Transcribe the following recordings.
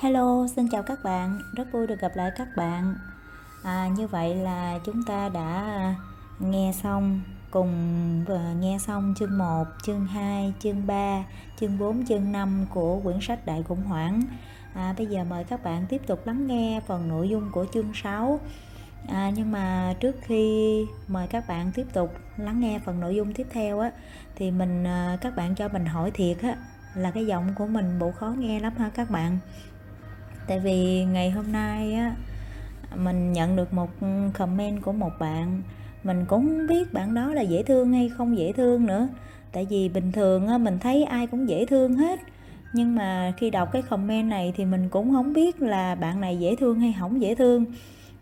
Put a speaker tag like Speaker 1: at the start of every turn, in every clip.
Speaker 1: Hello, xin chào các bạn, rất vui được gặp lại các bạn. À, như vậy là chúng ta đã nghe xong cùng và nghe xong chương 1, chương 2, chương 3, chương 4, chương 5 của quyển sách Đại khủng hoảng. À, bây giờ mời các bạn tiếp tục lắng nghe phần nội dung của chương 6. À, nhưng mà trước khi mời các bạn tiếp tục lắng nghe phần nội dung tiếp theo á thì mình ờ, các bạn cho mình hỏi thiệt á là cái giọng của mình bộ khó nghe lắm ha các bạn tại vì ngày hôm nay á mình nhận được một comment của một bạn. Mình cũng không biết bạn đó là dễ thương hay không dễ thương nữa. Tại vì bình thường á mình thấy ai cũng dễ thương hết. Nhưng mà khi đọc cái comment này thì mình cũng không biết là bạn này dễ thương hay không dễ thương.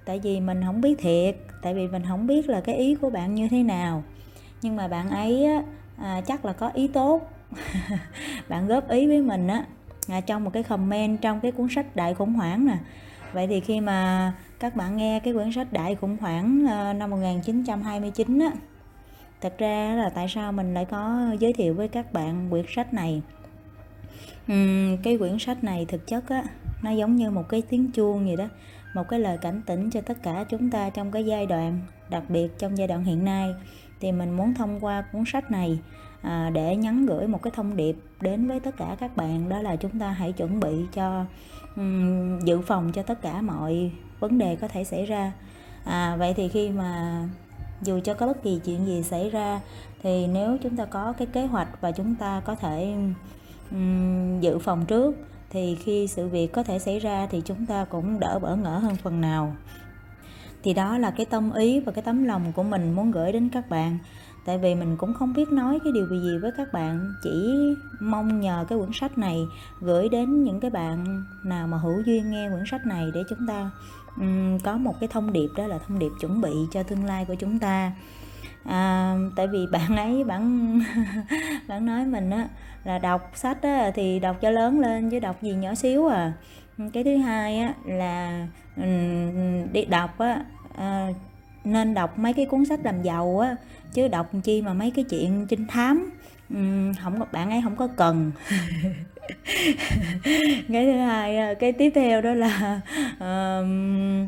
Speaker 1: Tại vì mình không biết thiệt. Tại vì mình không biết là cái ý của bạn như thế nào. Nhưng mà bạn ấy á, à, chắc là có ý tốt. Bạn góp ý với mình á à, trong một cái comment trong cái cuốn sách đại khủng hoảng nè. Vậy thì khi mà các bạn nghe cái quyển sách đại khủng hoảng uh, năm 1929 á thật ra là tại sao mình lại có giới thiệu với các bạn quyển sách này? Uhm, cái quyển sách này thực chất á nó giống như một cái tiếng chuông vậy đó một cái lời cảnh tỉnh cho tất cả chúng ta trong cái giai đoạn đặc biệt trong giai đoạn hiện nay. Thì mình muốn thông qua cuốn sách này à, để nhắn gửi một cái thông điệp đến với tất cả các bạn. Đó là chúng ta hãy chuẩn bị cho um, dự phòng cho tất cả mọi vấn đề có thể xảy ra. À, vậy thì khi mà dù cho có bất kỳ chuyện gì xảy ra thì nếu chúng ta có cái kế hoạch và chúng ta có thể um, dự phòng trước thì khi sự việc có thể xảy ra thì chúng ta cũng đỡ bỡ ngỡ hơn phần nào. Thì đó là cái tâm ý và cái tấm lòng của mình muốn gửi đến các bạn tại vì mình cũng không biết nói cái điều gì với các bạn. Chỉ mong nhờ cái quyển sách này gửi đến những cái bạn nào mà hữu duyên nghe quyển sách này để chúng ta um, có một cái thông điệp đó là thông điệp chuẩn bị cho tương lai của chúng ta. À, tại vì bạn ấy bạn bạn nói mình á là đọc sách á, thì đọc cho lớn lên chứ đọc gì nhỏ xíu à. Cái thứ hai á là đi đọc á à, nên đọc mấy cái cuốn sách làm giàu á chứ đọc chi mà mấy cái chuyện trinh thám không bạn ấy không có cần. Cái thứ hai ờ, cái tiếp theo đó là um,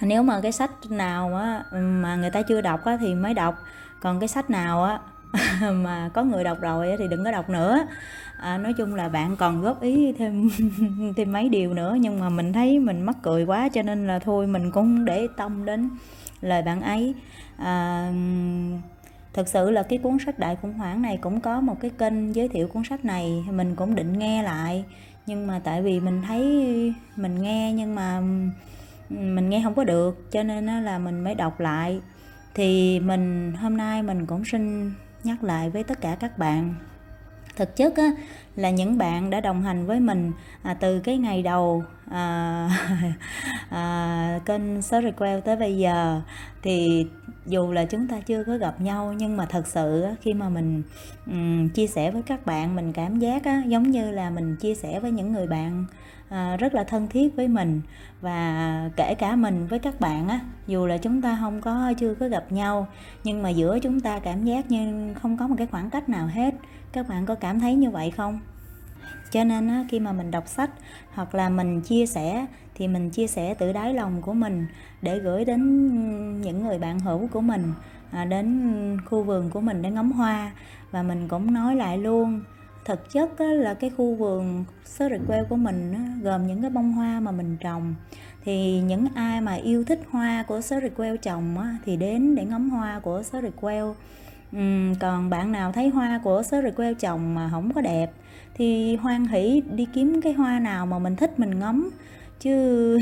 Speaker 1: nếu mà cái sách nào á mà người ta chưa đọc á thì mới đọc. Còn cái sách nào á mà có người đọc rồi thì đừng có đọc nữa. À, nói chung là bạn còn góp ý thêm thêm mấy điều nữa nhưng mà mình thấy mình mắc cười quá cho nên là thôi mình cũng để tâm đến lời bạn ấy à, thực sự là cái cuốn sách đại khủng hoảng này cũng có một cái kênh giới thiệu cuốn sách này mình cũng định nghe lại. Nhưng mà tại vì mình thấy mình nghe nhưng mà mình nghe không có được cho nên là mình mới đọc lại. Thì mình hôm nay mình cũng xin nhắc lại với tất cả các bạn thực chất á, là những bạn đã đồng hành với mình à, từ cái ngày đầu à, à, kênh Story Quell tới bây giờ. Thì dù là chúng ta chưa có gặp nhau nhưng mà thật sự khi mà mình um, chia sẻ với các bạn mình cảm giác á, giống như là mình chia sẻ với những người bạn à, rất là thân thiết với mình. Và kể cả mình với các bạn á dù là chúng ta không có chưa có gặp nhau nhưng mà giữa chúng ta cảm giác như không có một cái khoảng cách nào hết các bạn có cảm thấy như vậy không? Cho nên á, khi mà mình đọc sách hoặc là mình chia sẻ thì mình chia sẻ từ đáy lòng của mình để gửi đến những người bạn hữu của mình à, đến khu vườn của mình để ngắm hoa. Và mình cũng nói lại luôn thực chất á, là cái khu vườn sơ rực quê của mình á, gồm những cái bông hoa mà mình trồng. Thì những ai mà yêu thích hoa của Surrey queo trồng á, thì đến để ngắm hoa của Surrey queo uhm, còn bạn nào thấy hoa của Surrey queo trồng mà không có đẹp thì hoan hỷ đi kiếm cái hoa nào mà mình thích mình ngắm. Chứ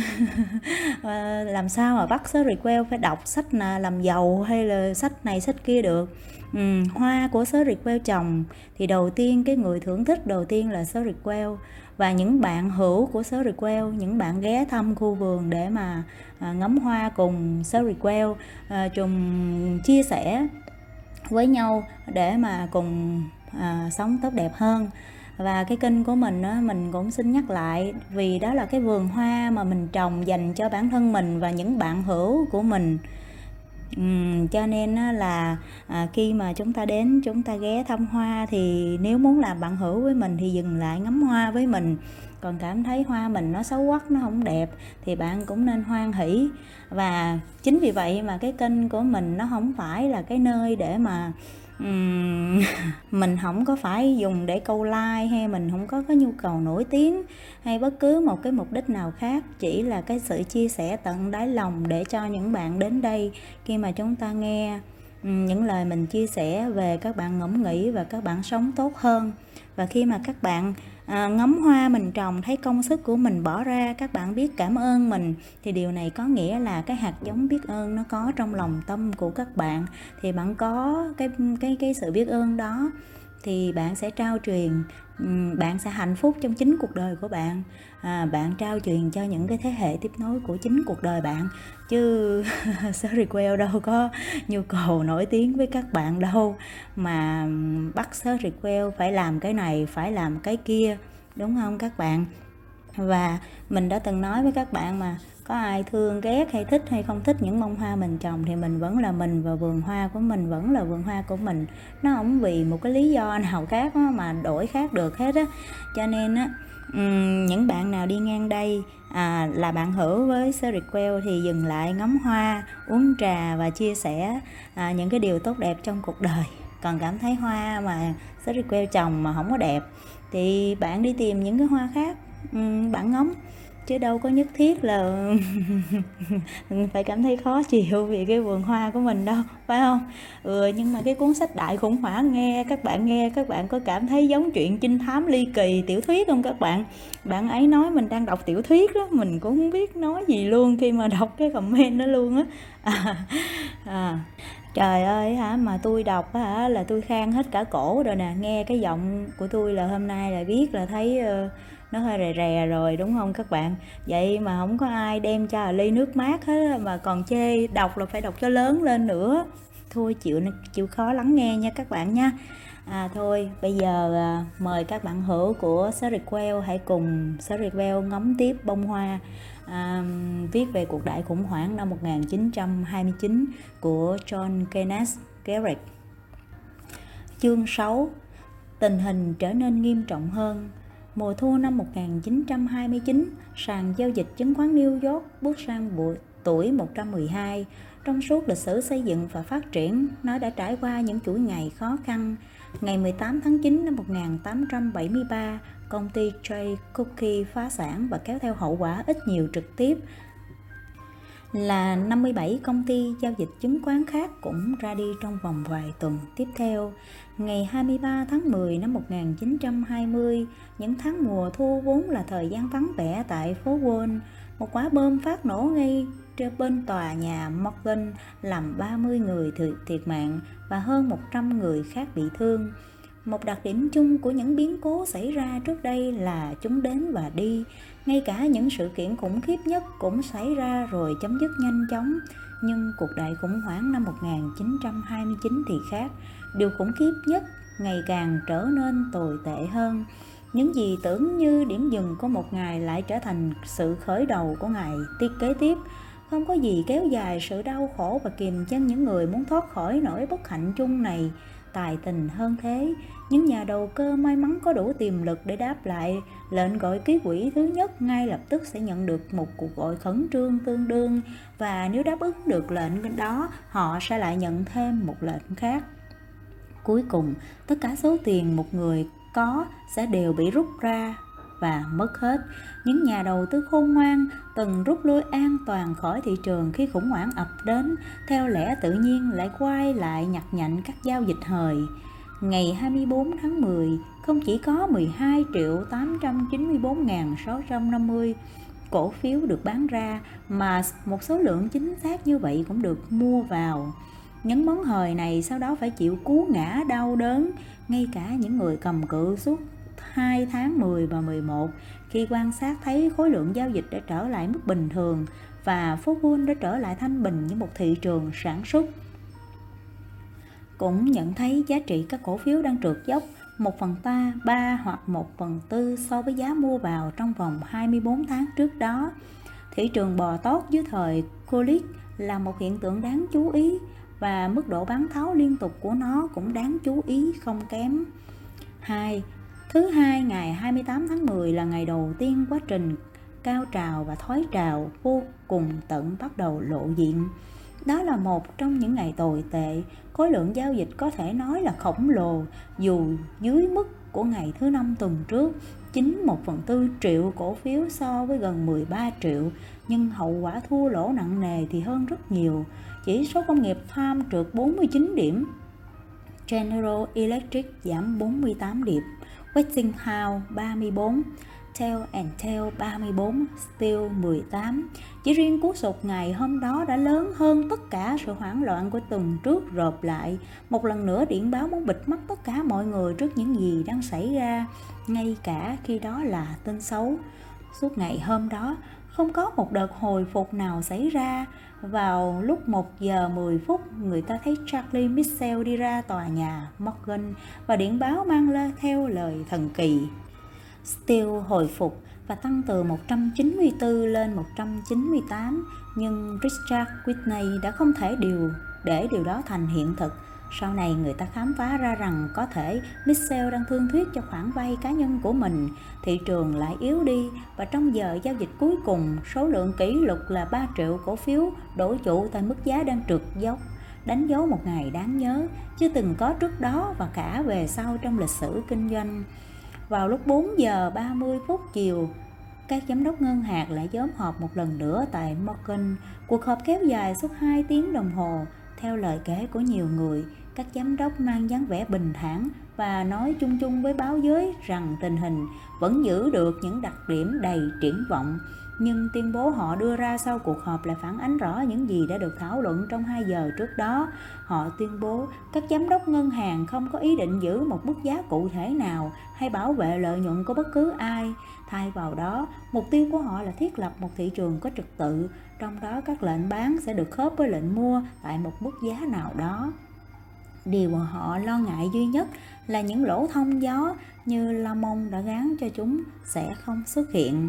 Speaker 1: ờ, làm sao mà bắt sớ queo phải đọc sách là làm giàu hay là sách này sách kia được. Ừ, hoa của sớ queo trồng thì đầu tiên cái người thưởng thức đầu tiên là sớ queo và những bạn hữu của sớ queo những bạn ghé thăm khu vườn để mà à, ngắm hoa cùng sớ requel à, ờ, trùng chia sẻ với nhau để mà cùng à, sống tốt đẹp hơn. Và cái kênh của mình á, mình cũng xin nhắc lại vì đó là cái vườn hoa mà mình trồng dành cho bản thân mình và những bạn hữu của mình. Cho nên là à, khi mà chúng ta đến chúng ta ghé thăm hoa thì nếu muốn làm bạn hữu với mình thì dừng lại ngắm hoa với mình. Còn cảm thấy hoa mình nó xấu quắc nó không đẹp thì bạn cũng nên hoan hỷ. Và chính vì vậy mà cái kênh của mình nó không phải là cái nơi để mà mình không có phải dùng để câu like hay mình không có cái nhu cầu nổi tiếng hay bất cứ một cái mục đích nào khác. Chỉ là cái sự chia sẻ tận đáy lòng để cho những bạn đến đây khi mà chúng ta nghe những lời mình chia sẻ về các bạn ngẫm nghĩ và các bạn sống tốt hơn. Và khi mà các bạn à, ngắm hoa mình trồng thấy công sức của mình bỏ ra các bạn biết cảm ơn mình. Thì điều này có nghĩa là cái hạt giống biết ơn nó có trong lòng tâm của các bạn. Thì bạn có cái cái cái sự biết ơn đó thì bạn sẽ trao truyền bạn sẽ hạnh phúc trong chính cuộc đời của bạn. À, bạn trao truyền cho những cái thế hệ tiếp nối của chính cuộc đời bạn. Chứ sorry quell đâu có nhu cầu nổi tiếng với các bạn đâu. Mà bắt sorry quell phải làm cái này phải làm cái kia. Đúng không các bạn? Và mình đã từng nói với các bạn mà có ai thương ghét hay thích hay không thích những bông hoa mình trồng thì mình vẫn là mình và vườn hoa của mình vẫn là vườn hoa của mình. Nó không vì một cái lý do nào khác mà đổi khác được hết á. Cho nên á những bạn nào đi ngang đây à, là bạn hữu với Seri Quell thì dừng lại ngắm hoa uống trà và chia sẻ à, những cái điều tốt đẹp trong cuộc đời. Còn cảm thấy hoa mà Seri Quell trồng mà không có đẹp thì bạn đi tìm những cái hoa khác bạn ngắm chứ đâu có nhất thiết là phải cảm thấy khó chịu vì cái vườn hoa của mình đâu phải không? Ừ, nhưng mà cái cuốn sách đại khủng hoảng nghe các bạn nghe các bạn có cảm thấy giống chuyện trinh thám ly kỳ tiểu thuyết không các bạn? Bạn ấy nói mình đang đọc tiểu thuyết đó mình cũng không biết nói gì luôn khi mà đọc cái comment đó luôn á. À, à, trời ơi hả mà tôi đọc hả là tôi khang hết cả cổ rồi nè nghe cái giọng của tôi là hôm nay là biết là thấy uh, nó hơi rè rè rồi đúng không các bạn? Vậy mà không có ai đem cho ly nước mát hết mà còn chê đọc là phải đọc cho lớn lên nữa. Thôi chịu chịu khó lắng nghe nha các bạn nha. À thôi, bây giờ à, mời các bạn hữu của Quell hãy cùng Quell ngắm tiếp bông hoa à, viết về cuộc đại khủng hoảng năm 1929 của John Kenneth Garrett. Chương 6 Tình hình trở nên nghiêm trọng hơn. Mùa thu năm 1929, sàn giao dịch chứng khoán New York bước sang buổi tuổi 112. Trong suốt lịch sử xây dựng và phát triển, nó đã trải qua những chuỗi ngày khó khăn. Ngày 18 tháng 9 năm 1873, công ty J. Cookie phá sản và kéo theo hậu quả ít nhiều trực tiếp là 57 công ty giao dịch chứng khoán khác cũng ra đi trong vòng vài tuần tiếp theo. Ngày 23 tháng 10 năm 1920, những tháng mùa thu vốn là thời gian vắng vẻ tại phố Wall, một quả bom phát nổ ngay trên bên tòa nhà Morgan làm 30 người thiệt mạng và hơn 100 người khác bị thương. Một đặc điểm chung của những biến cố xảy ra trước đây là chúng đến và đi, ngay cả những sự kiện khủng khiếp nhất cũng xảy ra rồi chấm dứt nhanh chóng. Nhưng cuộc đại khủng hoảng năm 1929 thì khác, điều khủng khiếp nhất ngày càng trở nên tồi tệ hơn. Những gì tưởng như điểm dừng của một ngày lại trở thành sự khởi đầu của ngày tiếp kế tiếp. Không có gì kéo dài sự đau khổ và kìm chân những người muốn thoát khỏi nỗi bất hạnh chung này tài tình hơn thế. Những nhà đầu cơ may mắn có đủ tiềm lực để đáp lại. Lệnh gọi ký quỹ thứ nhất ngay lập tức sẽ nhận được một cuộc gọi khẩn trương tương đương. Và nếu đáp ứng được lệnh đó, họ sẽ lại nhận thêm một lệnh khác. Cuối cùng, tất cả số tiền một người có sẽ đều bị rút ra và mất hết. Những nhà đầu tư khôn ngoan từng rút lui an toàn khỏi thị trường khi khủng hoảng ập đến, theo lẽ tự nhiên lại quay lại nhặt nhạnh các giao dịch hời. Ngày 24 tháng 10, không chỉ có 12 triệu 894.650 cổ phiếu được bán ra mà một số lượng chính xác như vậy cũng được mua vào. Những món hời này sau đó phải chịu cú ngã đau đớn, ngay cả những người cầm cự suốt 2 tháng 10 và 11 khi quan sát thấy khối lượng giao dịch đã trở lại mức bình thường và phố Wall đã trở lại thanh bình như một thị trường sản xuất. Cũng nhận thấy giá trị các cổ phiếu đang trượt dốc 1 phần 3, 3 hoặc 1 phần 4 so với giá mua vào trong vòng 24 tháng trước đó. Thị trường bò tốt dưới thời Coolidge là một hiện tượng đáng chú ý và mức độ bán tháo liên tục của nó cũng đáng chú ý không kém. 2. Thứ hai ngày 28 tháng 10 là ngày đầu tiên quá trình cao trào và thoái trào vô cùng tận bắt đầu lộ diện. Đó là một trong những ngày tồi tệ, khối lượng giao dịch có thể nói là khổng lồ dù dưới mức của ngày thứ năm tuần trước, chính một phần tư triệu cổ phiếu so với gần 13 triệu, nhưng hậu quả thua lỗ nặng nề thì hơn rất nhiều. Chỉ số công nghiệp Farm trượt 49 điểm, General Electric giảm 48 điểm, Westinghouse 34, Tell and Tell 34, Steel 18. Chỉ riêng cú sụt ngày hôm đó đã lớn hơn tất cả sự hoảng loạn của tuần trước rộp lại. Một lần nữa điện báo muốn bịt mắt tất cả mọi người trước những gì đang xảy ra, ngay cả khi đó là tin xấu. Suốt ngày hôm đó, không có một đợt hồi phục nào xảy ra. Vào lúc 1 giờ 10 phút, người ta thấy Charlie Mitchell đi ra tòa nhà Morgan và điện báo mang lên theo lời thần kỳ. Steel hồi phục và tăng từ 194 lên 198, nhưng Richard Whitney đã không thể điều để điều đó thành hiện thực. Sau này người ta khám phá ra rằng có thể Michel đang thương thuyết cho khoản vay cá nhân của mình, thị trường lại yếu đi và trong giờ giao dịch cuối cùng, số lượng kỷ lục là 3 triệu cổ phiếu đổi chủ tại mức giá đang trượt dốc đánh dấu một ngày đáng nhớ chưa từng có trước đó và cả về sau trong lịch sử kinh doanh. Vào lúc 4 giờ 30 phút chiều, các giám đốc ngân hàng lại nhóm họp một lần nữa tại Morgan. Cuộc họp kéo dài suốt 2 tiếng đồng hồ. Theo lời kể của nhiều người, các giám đốc mang dáng vẻ bình thản và nói chung chung với báo giới rằng tình hình vẫn giữ được những đặc điểm đầy triển vọng nhưng tuyên bố họ đưa ra sau cuộc họp lại phản ánh rõ những gì đã được thảo luận trong 2 giờ trước đó. Họ tuyên bố các giám đốc ngân hàng không có ý định giữ một mức giá cụ thể nào hay bảo vệ lợi nhuận của bất cứ ai. Thay vào đó, mục tiêu của họ là thiết lập một thị trường có trật tự, trong đó các lệnh bán sẽ được khớp với lệnh mua tại một mức giá nào đó. Điều mà họ lo ngại duy nhất là những lỗ thông gió như la mông đã gán cho chúng sẽ không xuất hiện.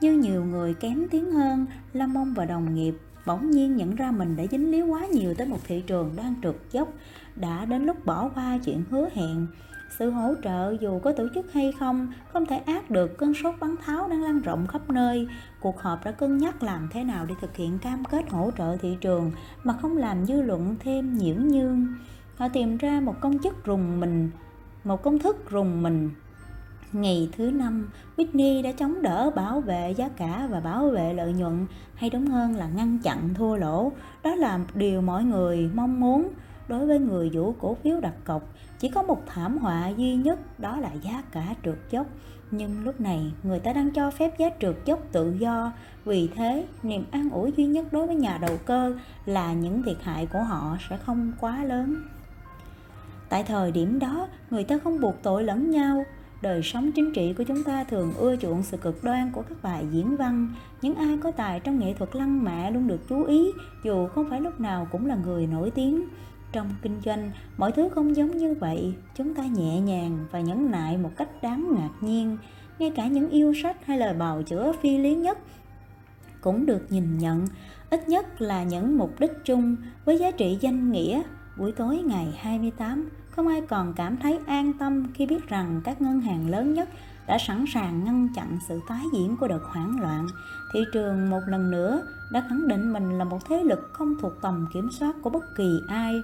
Speaker 1: Như nhiều người kém tiếng hơn, la Mông và đồng nghiệp bỗng nhiên nhận ra mình đã dính líu quá nhiều tới một thị trường đang trượt dốc, đã đến lúc bỏ qua chuyện hứa hẹn. Sự hỗ trợ dù có tổ chức hay không không thể át được cơn sốt bắn tháo đang lan rộng khắp nơi. Cuộc họp đã cân nhắc làm thế nào để thực hiện cam kết hỗ trợ thị trường mà không làm dư luận thêm nhiễu nhương. Họ tìm ra một công chức rùng mình, một công thức rùng mình Ngày thứ năm, Whitney đã chống đỡ bảo vệ giá cả và bảo vệ lợi nhuận, hay đúng hơn là ngăn chặn thua lỗ. Đó là điều mọi người mong muốn. Đối với người vũ cổ phiếu đặt cọc, chỉ có một thảm họa duy nhất đó là giá cả trượt dốc. Nhưng lúc này, người ta đang cho phép giá trượt dốc tự do. Vì thế, niềm an ủi duy nhất đối với nhà đầu cơ là những thiệt hại của họ sẽ không quá lớn. Tại thời điểm đó, người ta không buộc tội lẫn nhau, đời sống chính trị của chúng ta thường ưa chuộng sự cực đoan của các bài diễn văn. Những ai có tài trong nghệ thuật lăng mạ luôn được chú ý dù không phải lúc nào cũng là người nổi tiếng. Trong kinh doanh mọi thứ không giống như vậy. Chúng ta nhẹ nhàng và nhẫn nại một cách đáng ngạc nhiên. Ngay cả những yêu sách hay lời bào chữa phi lý nhất cũng được nhìn nhận. Ít nhất là những mục đích chung với giá trị danh nghĩa buổi tối ngày 28 không ai còn cảm thấy an tâm khi biết rằng các ngân hàng lớn nhất đã sẵn sàng ngăn chặn sự tái diễn của đợt hoảng loạn. Thị trường một lần nữa đã khẳng định mình là một thế lực không thuộc tầm kiểm soát của bất kỳ ai.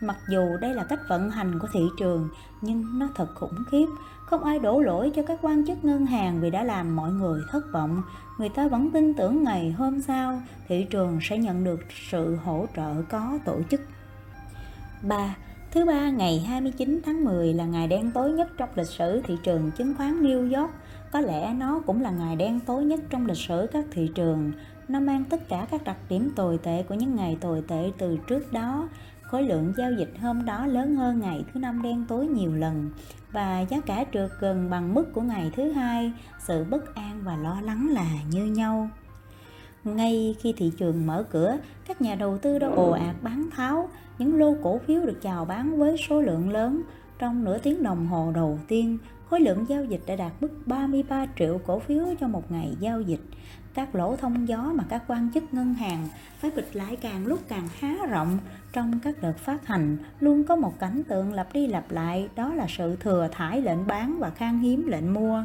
Speaker 1: Mặc dù đây là cách vận hành của thị trường, nhưng nó thật khủng khiếp. Không ai đổ lỗi cho các quan chức ngân hàng vì đã làm mọi người thất vọng. Người ta vẫn tin tưởng ngày hôm sau, thị trường sẽ nhận được sự hỗ trợ có tổ chức. 3 Thứ ba, ngày 29 tháng 10 là ngày đen tối nhất trong lịch sử thị trường chứng khoán New York. Có lẽ nó cũng là ngày đen tối nhất trong lịch sử các thị trường. Nó mang tất cả các đặc điểm tồi tệ của những ngày tồi tệ từ trước đó. Khối lượng giao dịch hôm đó lớn hơn ngày thứ năm đen tối nhiều lần và giá cả trượt gần bằng mức của ngày thứ hai. Sự bất an và lo lắng là như nhau. Ngay khi thị trường mở cửa, các nhà đầu tư đã ồ ạt bán tháo, những lô cổ phiếu được chào bán với số lượng lớn. trong nửa tiếng đồng hồ đầu tiên, khối lượng giao dịch đã đạt mức 33 triệu cổ phiếu cho một ngày giao dịch. Các lỗ thông gió mà các quan chức ngân hàng phải bịt lại càng lúc càng há rộng trong các đợt phát hành luôn có một cảnh tượng lặp đi lặp lại đó là sự thừa thải lệnh bán và khan hiếm lệnh mua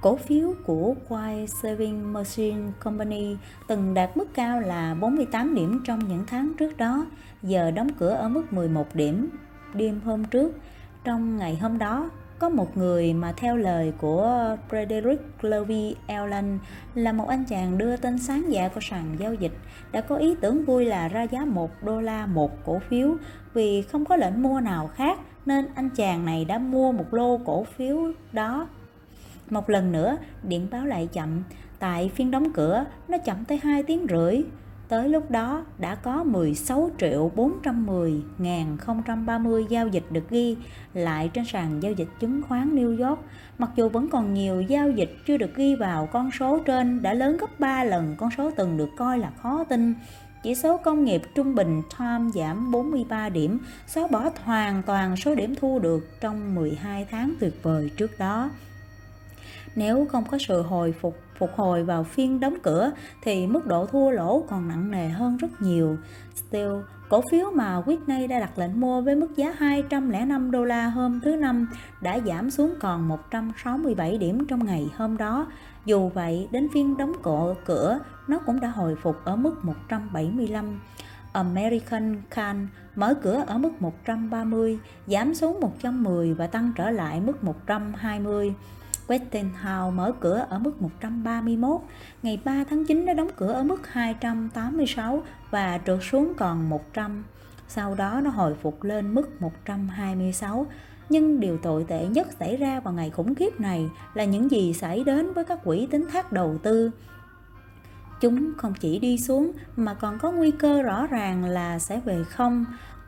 Speaker 1: cổ phiếu của Quai Saving Machine Company từng đạt mức cao là 48 điểm trong những tháng trước đó, giờ đóng cửa ở mức 11 điểm đêm hôm trước. Trong ngày hôm đó, có một người mà theo lời của Frederick Clovey Allen là một anh chàng đưa tên sáng dạ của sàn giao dịch đã có ý tưởng vui là ra giá 1 đô la một cổ phiếu vì không có lệnh mua nào khác nên anh chàng này đã mua một lô cổ phiếu đó một lần nữa, điện báo lại chậm, tại phiên đóng cửa nó chậm tới 2 tiếng rưỡi. Tới lúc đó đã có 16 triệu 410 ngàn 030 giao dịch được ghi lại trên sàn giao dịch chứng khoán New York. Mặc dù vẫn còn nhiều giao dịch chưa được ghi vào con số trên đã lớn gấp 3 lần con số từng được coi là khó tin. Chỉ số công nghiệp trung bình Time giảm 43 điểm, xóa bỏ hoàn toàn số điểm thu được trong 12 tháng tuyệt vời trước đó. Nếu không có sự hồi phục phục hồi vào phiên đóng cửa thì mức độ thua lỗ còn nặng nề hơn rất nhiều. Still, cổ phiếu mà Whitney đã đặt lệnh mua với mức giá 205 đô la hôm thứ Năm đã giảm xuống còn 167 điểm trong ngày hôm đó. Dù vậy, đến phiên đóng cổ cửa nó cũng đã hồi phục ở mức 175. American Can mở cửa ở mức 130, giảm xuống 110 và tăng trở lại mức 120. Westinghouse mở cửa ở mức 131, ngày 3 tháng 9 nó đóng cửa ở mức 286 và trượt xuống còn 100. Sau đó nó hồi phục lên mức 126. Nhưng điều tồi tệ nhất xảy ra vào ngày khủng khiếp này là những gì xảy đến với các quỹ tính thác đầu tư. Chúng không chỉ đi xuống mà còn có nguy cơ rõ ràng là sẽ về không.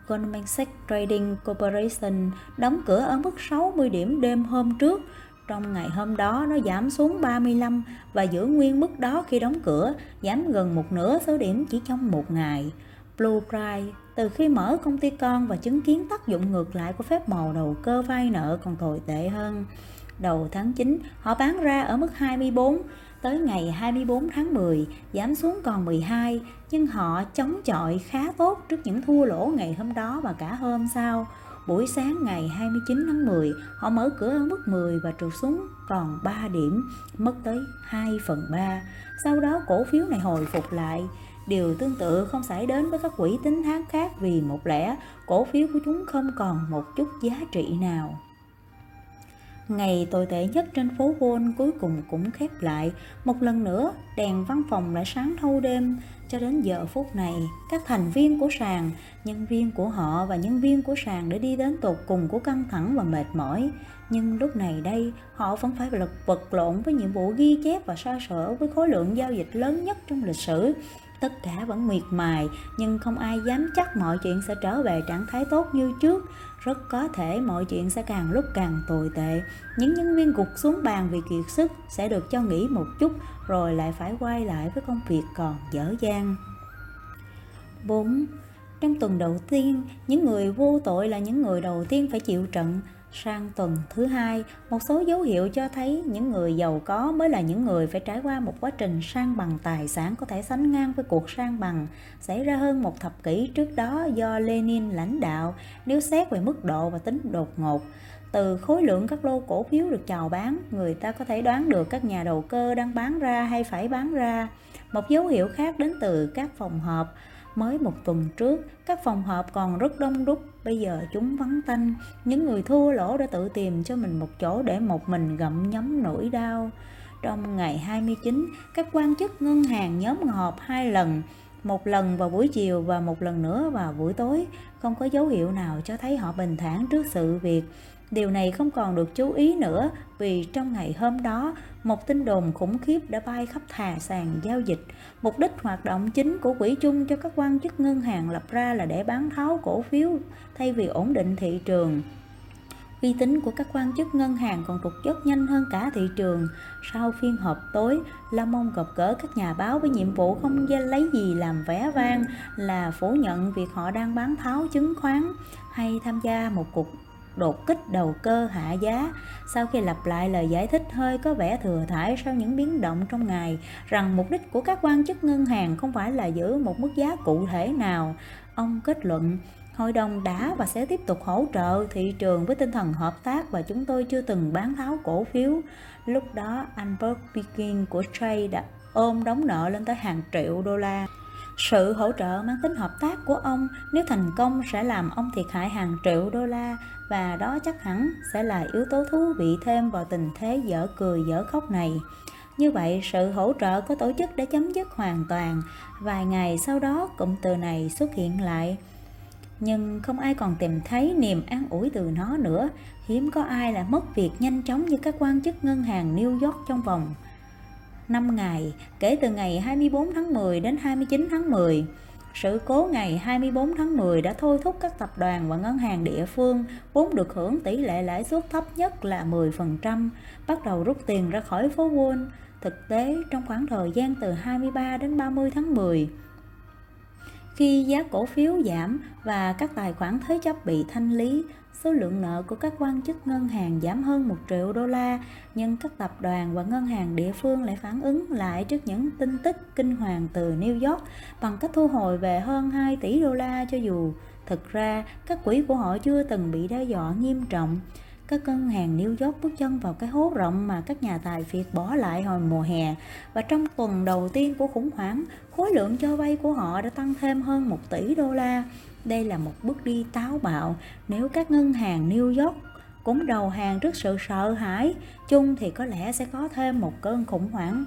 Speaker 1: Goldman Sachs Trading Corporation đóng cửa ở mức 60 điểm đêm hôm trước, trong ngày hôm đó nó giảm xuống 35 và giữ nguyên mức đó khi đóng cửa, giảm gần một nửa số điểm chỉ trong một ngày. Blue Pride từ khi mở công ty con và chứng kiến tác dụng ngược lại của phép màu đầu cơ vay nợ còn tồi tệ hơn. Đầu tháng 9, họ bán ra ở mức 24, tới ngày 24 tháng 10 giảm xuống còn 12, nhưng họ chống chọi khá tốt trước những thua lỗ ngày hôm đó và cả hôm sau. Buổi sáng ngày 29 tháng 10, họ mở cửa ở mức 10 và trượt xuống còn 3 điểm, mất tới 2 phần 3. Sau đó cổ phiếu này hồi phục lại. Điều tương tự không xảy đến với các quỹ tính tháng khác vì một lẽ cổ phiếu của chúng không còn một chút giá trị nào. Ngày tồi tệ nhất trên phố Wall cuối cùng cũng khép lại. Một lần nữa, đèn văn phòng lại sáng thâu đêm. Cho đến giờ phút này, các thành viên của sàn, nhân viên của họ và nhân viên của sàn để đi đến tột cùng của căng thẳng và mệt mỏi. Nhưng lúc này đây, họ vẫn phải vật vật lộn với nhiệm vụ ghi chép và so sở với khối lượng giao dịch lớn nhất trong lịch sử tất cả vẫn miệt mài nhưng không ai dám chắc mọi chuyện sẽ trở về trạng thái tốt như trước. Rất có thể mọi chuyện sẽ càng lúc càng tồi tệ. Những nhân viên gục xuống bàn vì kiệt sức sẽ được cho nghỉ một chút rồi lại phải quay lại với công việc còn dở dang. 4. Trong tuần đầu tiên, những người vô tội là những người đầu tiên phải chịu trận. Sang tuần thứ hai, một số dấu hiệu cho thấy những người giàu có mới là những người phải trải qua một quá trình sang bằng tài sản có thể sánh ngang với cuộc sang bằng xảy ra hơn một thập kỷ trước đó do Lenin lãnh đạo nếu xét về mức độ và tính đột ngột. Từ khối lượng các lô cổ phiếu được chào bán, người ta có thể đoán được các nhà đầu cơ đang bán ra hay phải bán ra. Một dấu hiệu khác đến từ các phòng họp Mới một tuần trước, các phòng họp còn rất đông đúc, bây giờ chúng vắng tanh. Những người thua lỗ đã tự tìm cho mình một chỗ để một mình gặm nhấm nỗi đau. Trong ngày 29, các quan chức ngân hàng nhóm họp hai lần, một lần vào buổi chiều và một lần nữa vào buổi tối. Không có dấu hiệu nào cho thấy họ bình thản trước sự việc. Điều này không còn được chú ý nữa vì trong ngày hôm đó, một tin đồn khủng khiếp đã bay khắp thà sàn giao dịch. Mục đích hoạt động chính của quỹ chung cho các quan chức ngân hàng lập ra là để bán tháo cổ phiếu thay vì ổn định thị trường. Uy tín của các quan chức ngân hàng còn tụt dốc nhanh hơn cả thị trường. Sau phiên họp tối, La Mông gặp gỡ các nhà báo với nhiệm vụ không lấy gì làm vẻ vang là phủ nhận việc họ đang bán tháo chứng khoán hay tham gia một cuộc đột kích đầu cơ hạ giá sau khi lặp lại lời giải thích hơi có vẻ thừa thải sau những biến động trong ngày rằng mục đích của các quan chức ngân hàng không phải là giữ một mức giá cụ thể nào ông kết luận Hội đồng đã và sẽ tiếp tục hỗ trợ thị trường với tinh thần hợp tác và chúng tôi chưa từng bán tháo cổ phiếu. Lúc đó, Albert Pekin của Trade đã ôm đóng nợ lên tới hàng triệu đô la. Sự hỗ trợ mang tính hợp tác của ông nếu thành công sẽ làm ông thiệt hại hàng triệu đô la và đó chắc hẳn sẽ là yếu tố thú vị thêm vào tình thế dở cười dở khóc này. Như vậy, sự hỗ trợ có tổ chức đã chấm dứt hoàn toàn. Vài ngày sau đó, cụm từ này xuất hiện lại nhưng không ai còn tìm thấy niềm an ủi từ nó nữa. Hiếm có ai là mất việc nhanh chóng như các quan chức ngân hàng New York trong vòng 5 ngày, kể từ ngày 24 tháng 10 đến 29 tháng 10. Sự cố ngày 24 tháng 10 đã thôi thúc các tập đoàn và ngân hàng địa phương vốn được hưởng tỷ lệ lãi suất thấp nhất là 10%, bắt đầu rút tiền ra khỏi phố Wall. Thực tế, trong khoảng thời gian từ 23 đến 30 tháng 10, khi giá cổ phiếu giảm và các tài khoản thế chấp bị thanh lý, số lượng nợ của các quan chức ngân hàng giảm hơn 1 triệu đô la, nhưng các tập đoàn và ngân hàng địa phương lại phản ứng lại trước những tin tức kinh hoàng từ New York bằng cách thu hồi về hơn 2 tỷ đô la cho dù. Thực ra các quỹ của họ chưa từng bị đe dọa nghiêm trọng các ngân hàng New York bước chân vào cái hố rộng mà các nhà tài phiệt bỏ lại hồi mùa hè. Và trong tuần đầu tiên của khủng hoảng, khối lượng cho vay của họ đã tăng thêm hơn 1 tỷ đô la. Đây là một bước đi táo bạo. Nếu các ngân hàng New York cũng đầu hàng trước sự sợ hãi chung thì có lẽ sẽ có thêm một cơn khủng hoảng.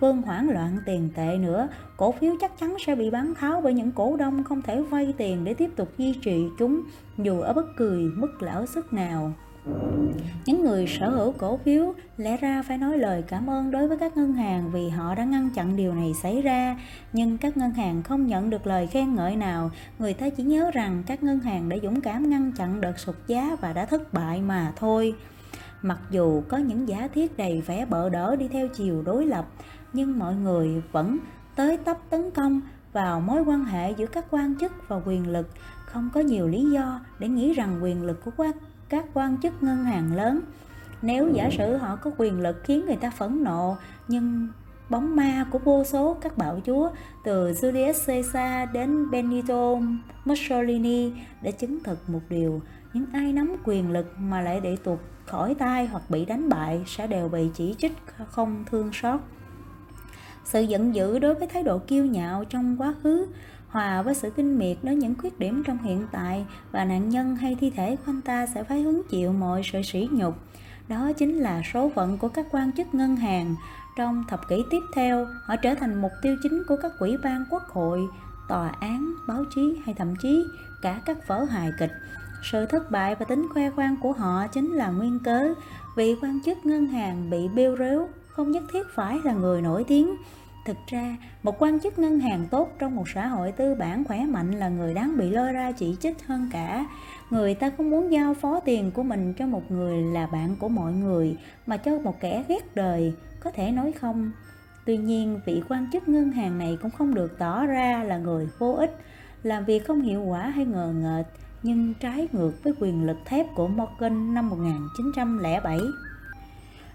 Speaker 1: Vương hoảng loạn tiền tệ nữa cổ phiếu chắc chắn sẽ bị bán tháo bởi những cổ đông không thể vay tiền để tiếp tục duy trì chúng dù ở bất kỳ mức lãi suất nào những người sở hữu cổ phiếu lẽ ra phải nói lời cảm ơn đối với các ngân hàng vì họ đã ngăn chặn điều này xảy ra. Nhưng các ngân hàng không nhận được lời khen ngợi nào. Người ta chỉ nhớ rằng các ngân hàng đã dũng cảm ngăn chặn đợt sụt giá và đã thất bại mà thôi. Mặc dù có những giả thiết đầy vẻ bợ đỡ đi theo chiều đối lập, nhưng mọi người vẫn tới tấp tấn công vào mối quan hệ giữa các quan chức và quyền lực. Không có nhiều lý do để nghĩ rằng quyền lực của các các quan chức ngân hàng lớn. Nếu giả sử họ có quyền lực khiến người ta phẫn nộ, nhưng bóng ma của vô số các bạo chúa, từ Julius Caesar đến Benito Mussolini, đã chứng thực một điều. Những ai nắm quyền lực mà lại để tuột khỏi tay hoặc bị đánh bại sẽ đều bị chỉ trích không thương xót. Sự giận dữ đối với thái độ kiêu nhạo trong quá khứ hòa với sự kinh miệt đối những khuyết điểm trong hiện tại và nạn nhân hay thi thể của anh ta sẽ phải hứng chịu mọi sự sỉ nhục. Đó chính là số phận của các quan chức ngân hàng. Trong thập kỷ tiếp theo, họ trở thành mục tiêu chính của các quỹ ban quốc hội, tòa án, báo chí hay thậm chí cả các vở hài kịch. Sự thất bại và tính khoe khoang của họ chính là nguyên cớ vì quan chức ngân hàng bị bêu rếu không nhất thiết phải là người nổi tiếng Thực ra, một quan chức ngân hàng tốt trong một xã hội tư bản khỏe mạnh là người đáng bị lôi ra chỉ trích hơn cả. Người ta không muốn giao phó tiền của mình cho một người là bạn của mọi người, mà cho một kẻ ghét đời, có thể nói không. Tuy nhiên, vị quan chức ngân hàng này cũng không được tỏ ra là người vô ích, làm việc không hiệu quả hay ngờ ngợt, nhưng trái ngược với quyền lực thép của Morgan năm 1907.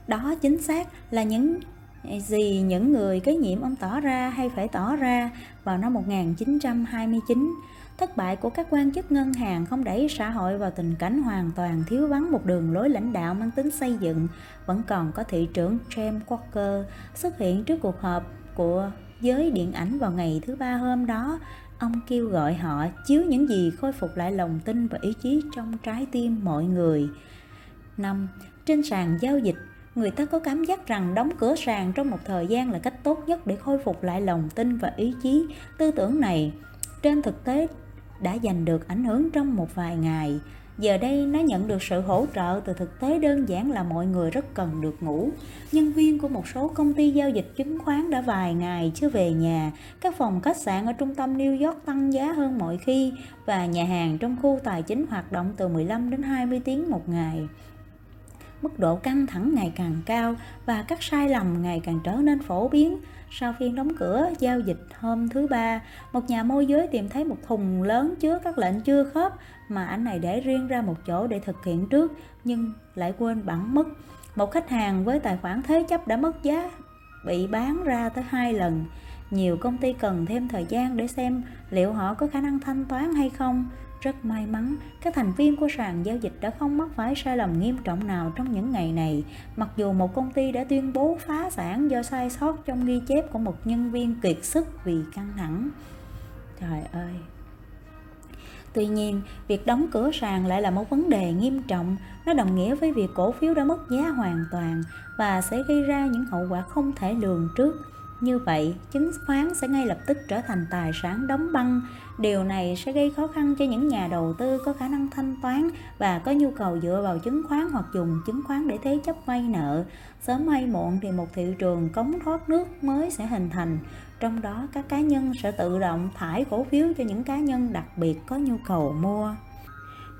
Speaker 1: Đó chính xác là những gì những người kế nhiệm ông tỏ ra hay phải tỏ ra vào năm 1929. Thất bại của các quan chức ngân hàng không đẩy xã hội vào tình cảnh hoàn toàn thiếu vắng một đường lối lãnh đạo mang tính xây dựng. Vẫn còn có thị trưởng James Walker xuất hiện trước cuộc họp của giới điện ảnh vào ngày thứ ba hôm đó. Ông kêu gọi họ chiếu những gì khôi phục lại lòng tin và ý chí trong trái tim mọi người. năm, Trên sàn giao dịch người ta có cảm giác rằng đóng cửa sàn trong một thời gian là cách tốt nhất để khôi phục lại lòng tin và ý chí. Tư tưởng này, trên thực tế, đã giành được ảnh hưởng trong một vài ngày. Giờ đây, nó nhận được sự hỗ trợ từ thực tế đơn giản là mọi người rất cần được ngủ. Nhân viên của một số công ty giao dịch chứng khoán đã vài ngày chưa về nhà. Các phòng khách sạn ở trung tâm New York tăng giá hơn mọi khi và nhà hàng trong khu tài chính hoạt động từ 15 đến 20 tiếng một ngày mức độ căng thẳng ngày càng cao và các sai lầm ngày càng trở nên phổ biến. Sau phiên đóng cửa giao dịch hôm thứ ba, một nhà môi giới tìm thấy một thùng lớn chứa các lệnh chưa khớp mà anh này để riêng ra một chỗ để thực hiện trước nhưng lại quên bản mất. Một khách hàng với tài khoản thế chấp đã mất giá bị bán ra tới hai lần. Nhiều công ty cần thêm thời gian để xem liệu họ có khả năng thanh toán hay không. Rất may mắn, các thành viên của sàn giao dịch đã không mắc phải sai lầm nghiêm trọng nào trong những ngày này, mặc dù một công ty đã tuyên bố phá sản do sai sót trong ghi chép của một nhân viên kiệt sức vì căng thẳng. Trời ơi! Tuy nhiên, việc đóng cửa sàn lại là một vấn đề nghiêm trọng, nó đồng nghĩa với việc cổ phiếu đã mất giá hoàn toàn và sẽ gây ra những hậu quả không thể lường trước. Như vậy, chứng khoán sẽ ngay lập tức trở thành tài sản đóng băng. Điều này sẽ gây khó khăn cho những nhà đầu tư có khả năng thanh toán và có nhu cầu dựa vào chứng khoán hoặc dùng chứng khoán để thế chấp vay nợ. Sớm hay muộn thì một thị trường cống thoát nước mới sẽ hình thành. Trong đó các cá nhân sẽ tự động thải cổ phiếu cho những cá nhân đặc biệt có nhu cầu mua.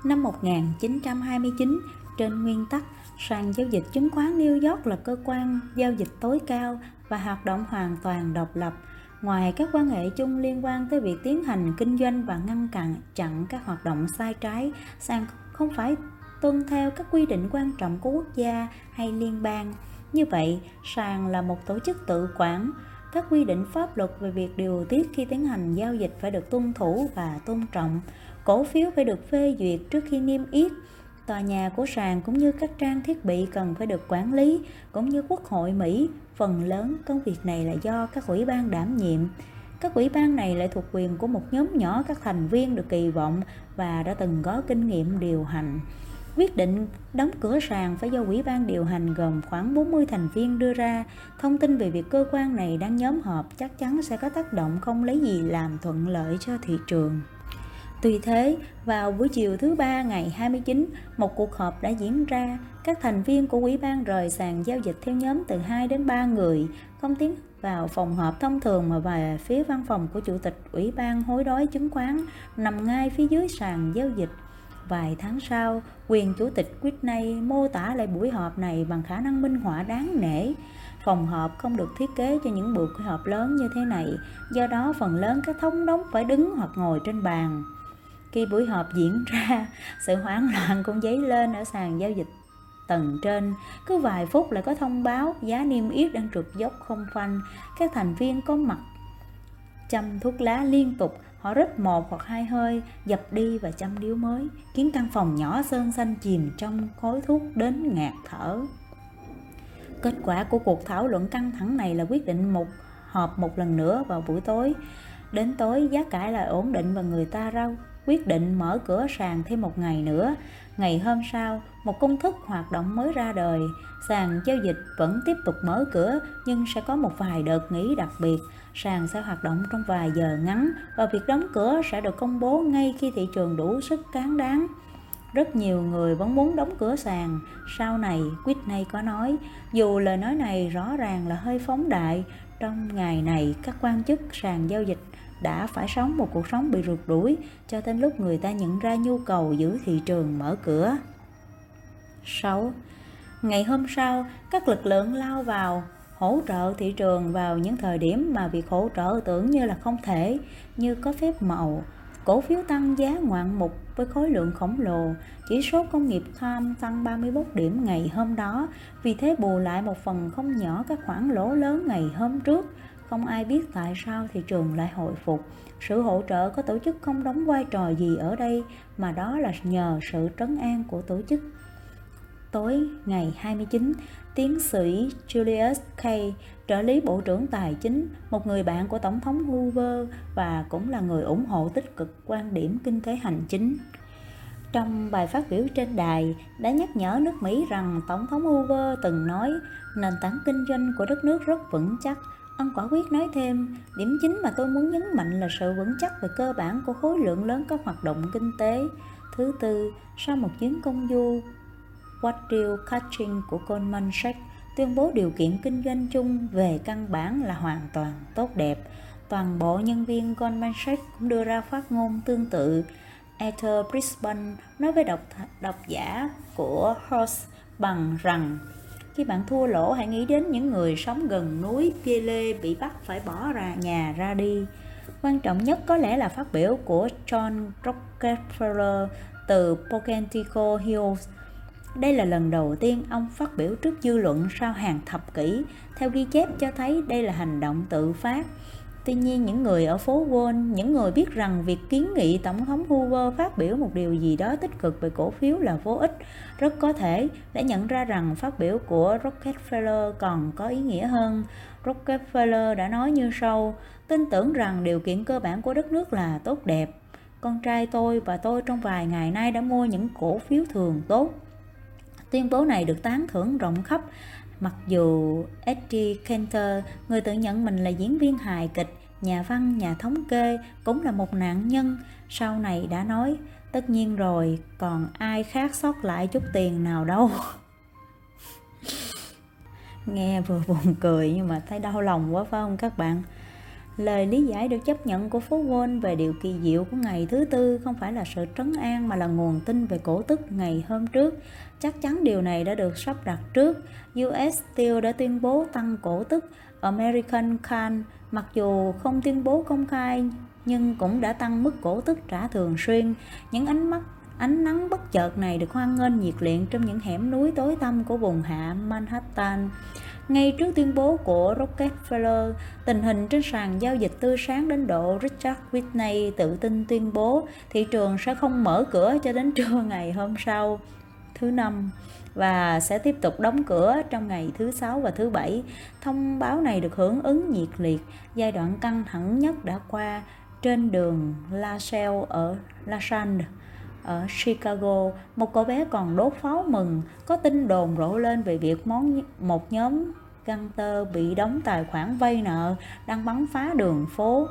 Speaker 1: Năm 1929, trên nguyên tắc, sàn giao dịch chứng khoán New York là cơ quan giao dịch tối cao và hoạt động hoàn toàn độc lập. Ngoài các quan hệ chung liên quan tới việc tiến hành kinh doanh và ngăn cản chặn các hoạt động sai trái, sàn không phải tuân theo các quy định quan trọng của quốc gia hay liên bang. Như vậy, sàn là một tổ chức tự quản. Các quy định pháp luật về việc điều tiết khi tiến hành giao dịch phải được tuân thủ và tôn trọng. Cổ phiếu phải được phê duyệt trước khi niêm yết Tòa nhà của sàn cũng như các trang thiết bị cần phải được quản lý, cũng như Quốc hội Mỹ, phần lớn công việc này là do các ủy ban đảm nhiệm. Các ủy ban này lại thuộc quyền của một nhóm nhỏ các thành viên được kỳ vọng và đã từng có kinh nghiệm điều hành. Quyết định đóng cửa sàn phải do ủy ban điều hành gồm khoảng 40 thành viên đưa ra. Thông tin về việc cơ quan này đang nhóm họp chắc chắn sẽ có tác động không lấy gì làm thuận lợi cho thị trường. Tuy thế, vào buổi chiều thứ ba ngày 29, một cuộc họp đã diễn ra. Các thành viên của ủy ban rời sàn giao dịch theo nhóm từ 2 đến 3 người, không tiến vào phòng họp thông thường mà về phía văn phòng của chủ tịch ủy ban hối đoái chứng khoán nằm ngay phía dưới sàn giao dịch. Vài tháng sau, quyền chủ tịch Whitney mô tả lại buổi họp này bằng khả năng minh họa đáng nể. Phòng họp không được thiết kế cho những buổi họp lớn như thế này, do đó phần lớn các thống đốc phải đứng hoặc ngồi trên bàn. Khi buổi họp diễn ra, sự hoảng loạn cũng dấy lên ở sàn giao dịch tầng trên. Cứ vài phút lại có thông báo giá niêm yết đang trượt dốc không phanh. Các thành viên có mặt châm thuốc lá liên tục họ rít một hoặc hai hơi dập đi và châm điếu mới khiến căn phòng nhỏ sơn xanh chìm trong khói thuốc đến ngạt thở kết quả của cuộc thảo luận căng thẳng này là quyết định một họp một lần nữa vào buổi tối đến tối giá cả lại ổn định và người ta rau quyết định mở cửa sàn thêm một ngày nữa. Ngày hôm sau, một công thức hoạt động mới ra đời. Sàn giao dịch vẫn tiếp tục mở cửa nhưng sẽ có một vài đợt nghỉ đặc biệt. Sàn sẽ hoạt động trong vài giờ ngắn và việc đóng cửa sẽ được công bố ngay khi thị trường đủ sức cán đáng. Rất nhiều người vẫn muốn đóng cửa sàn. Sau này, Whitney có nói, dù lời nói này rõ ràng là hơi phóng đại, trong ngày này các quan chức sàn giao dịch đã phải sống một cuộc sống bị rượt đuổi cho đến lúc người ta nhận ra nhu cầu giữ thị trường mở cửa. 6. Ngày hôm sau, các lực lượng lao vào hỗ trợ thị trường vào những thời điểm mà việc hỗ trợ tưởng như là không thể, như có phép màu, cổ phiếu tăng giá ngoạn mục với khối lượng khổng lồ, chỉ số công nghiệp than tăng 31 điểm ngày hôm đó, vì thế bù lại một phần không nhỏ các khoản lỗ lớn ngày hôm trước, không ai biết tại sao thị trường lại hồi phục. Sự hỗ trợ có tổ chức không đóng vai trò gì ở đây, mà đó là nhờ sự trấn an của tổ chức. Tối ngày 29, tiến sĩ Julius K, trợ lý Bộ trưởng Tài chính, một người bạn của Tổng thống Hoover và cũng là người ủng hộ tích cực quan điểm kinh tế hành chính. Trong bài phát biểu trên đài đã nhắc nhở nước Mỹ rằng Tổng thống Hoover từng nói nền tảng kinh doanh của đất nước rất vững chắc Ông quả quyết nói thêm, điểm chính mà tôi muốn nhấn mạnh là sự vững chắc về cơ bản của khối lượng lớn các hoạt động kinh tế. Thứ tư, sau một chuyến công du, Wadil Kaching của Goldman Sachs tuyên bố điều kiện kinh doanh chung về căn bản là hoàn toàn tốt đẹp. Toàn bộ nhân viên Goldman Sachs cũng đưa ra phát ngôn tương tự. Ether Brisbane nói với độc, độc giả của Horse bằng rằng khi bạn thua lỗ, hãy nghĩ đến những người sống gần núi Pele bị bắt phải bỏ ra nhà ra đi. Quan trọng nhất có lẽ là phát biểu của John Rockefeller từ Pocantico Hills. Đây là lần đầu tiên ông phát biểu trước dư luận sau hàng thập kỷ. Theo ghi chép cho thấy đây là hành động tự phát. Tuy nhiên, những người ở phố Wall, những người biết rằng việc kiến nghị Tổng thống Hoover phát biểu một điều gì đó tích cực về cổ phiếu là vô ích, rất có thể đã nhận ra rằng phát biểu của Rockefeller còn có ý nghĩa hơn. Rockefeller đã nói như sau, tin tưởng rằng điều kiện cơ bản của đất nước là tốt đẹp. Con trai tôi và tôi trong vài ngày nay đã mua những cổ phiếu thường tốt. Tuyên bố này được tán thưởng rộng khắp Mặc dù Eddie Cantor, người tự nhận mình là diễn viên hài kịch, nhà văn, nhà thống kê, cũng là một nạn nhân, sau này đã nói, tất nhiên rồi, còn ai khác sót lại chút tiền nào đâu. Nghe vừa buồn cười nhưng mà thấy đau lòng quá phải không các bạn? Lời lý giải được chấp nhận của phố Wall về điều kỳ diệu của ngày thứ tư không phải là sự trấn an mà là nguồn tin về cổ tức ngày hôm trước. Chắc chắn điều này đã được sắp đặt trước. US Steel đã tuyên bố tăng cổ tức American Can, mặc dù không tuyên bố công khai, nhưng cũng đã tăng mức cổ tức trả thường xuyên. Những ánh mắt, ánh nắng bất chợt này được hoan nghênh nhiệt liệt trong những hẻm núi tối tăm của vùng hạ Manhattan. Ngay trước tuyên bố của Rockefeller, tình hình trên sàn giao dịch tươi sáng đến độ Richard Whitney tự tin tuyên bố thị trường sẽ không mở cửa cho đến trưa ngày hôm sau, thứ năm và sẽ tiếp tục đóng cửa trong ngày thứ sáu và thứ bảy. Thông báo này được hưởng ứng nhiệt liệt, giai đoạn căng thẳng nhất đã qua trên đường La Salle ở La Salle ở Chicago, một cậu bé còn đốt pháo mừng, có tin đồn rộ lên về việc món một nhóm găng tơ bị đóng tài khoản vay nợ đang bắn phá đường phố.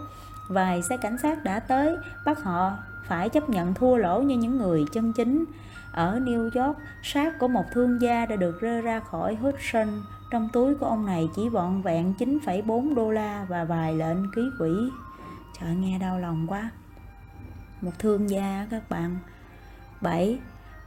Speaker 1: Vài xe cảnh sát đã tới, bắt họ phải chấp nhận thua lỗ như những người chân chính. Ở New York, xác của một thương gia đã được rơi ra khỏi Hudson. Trong túi của ông này chỉ vọn vẹn 9,4 đô la và vài lệnh ký quỹ. Trời nghe đau lòng quá. Một thương gia các bạn. 7.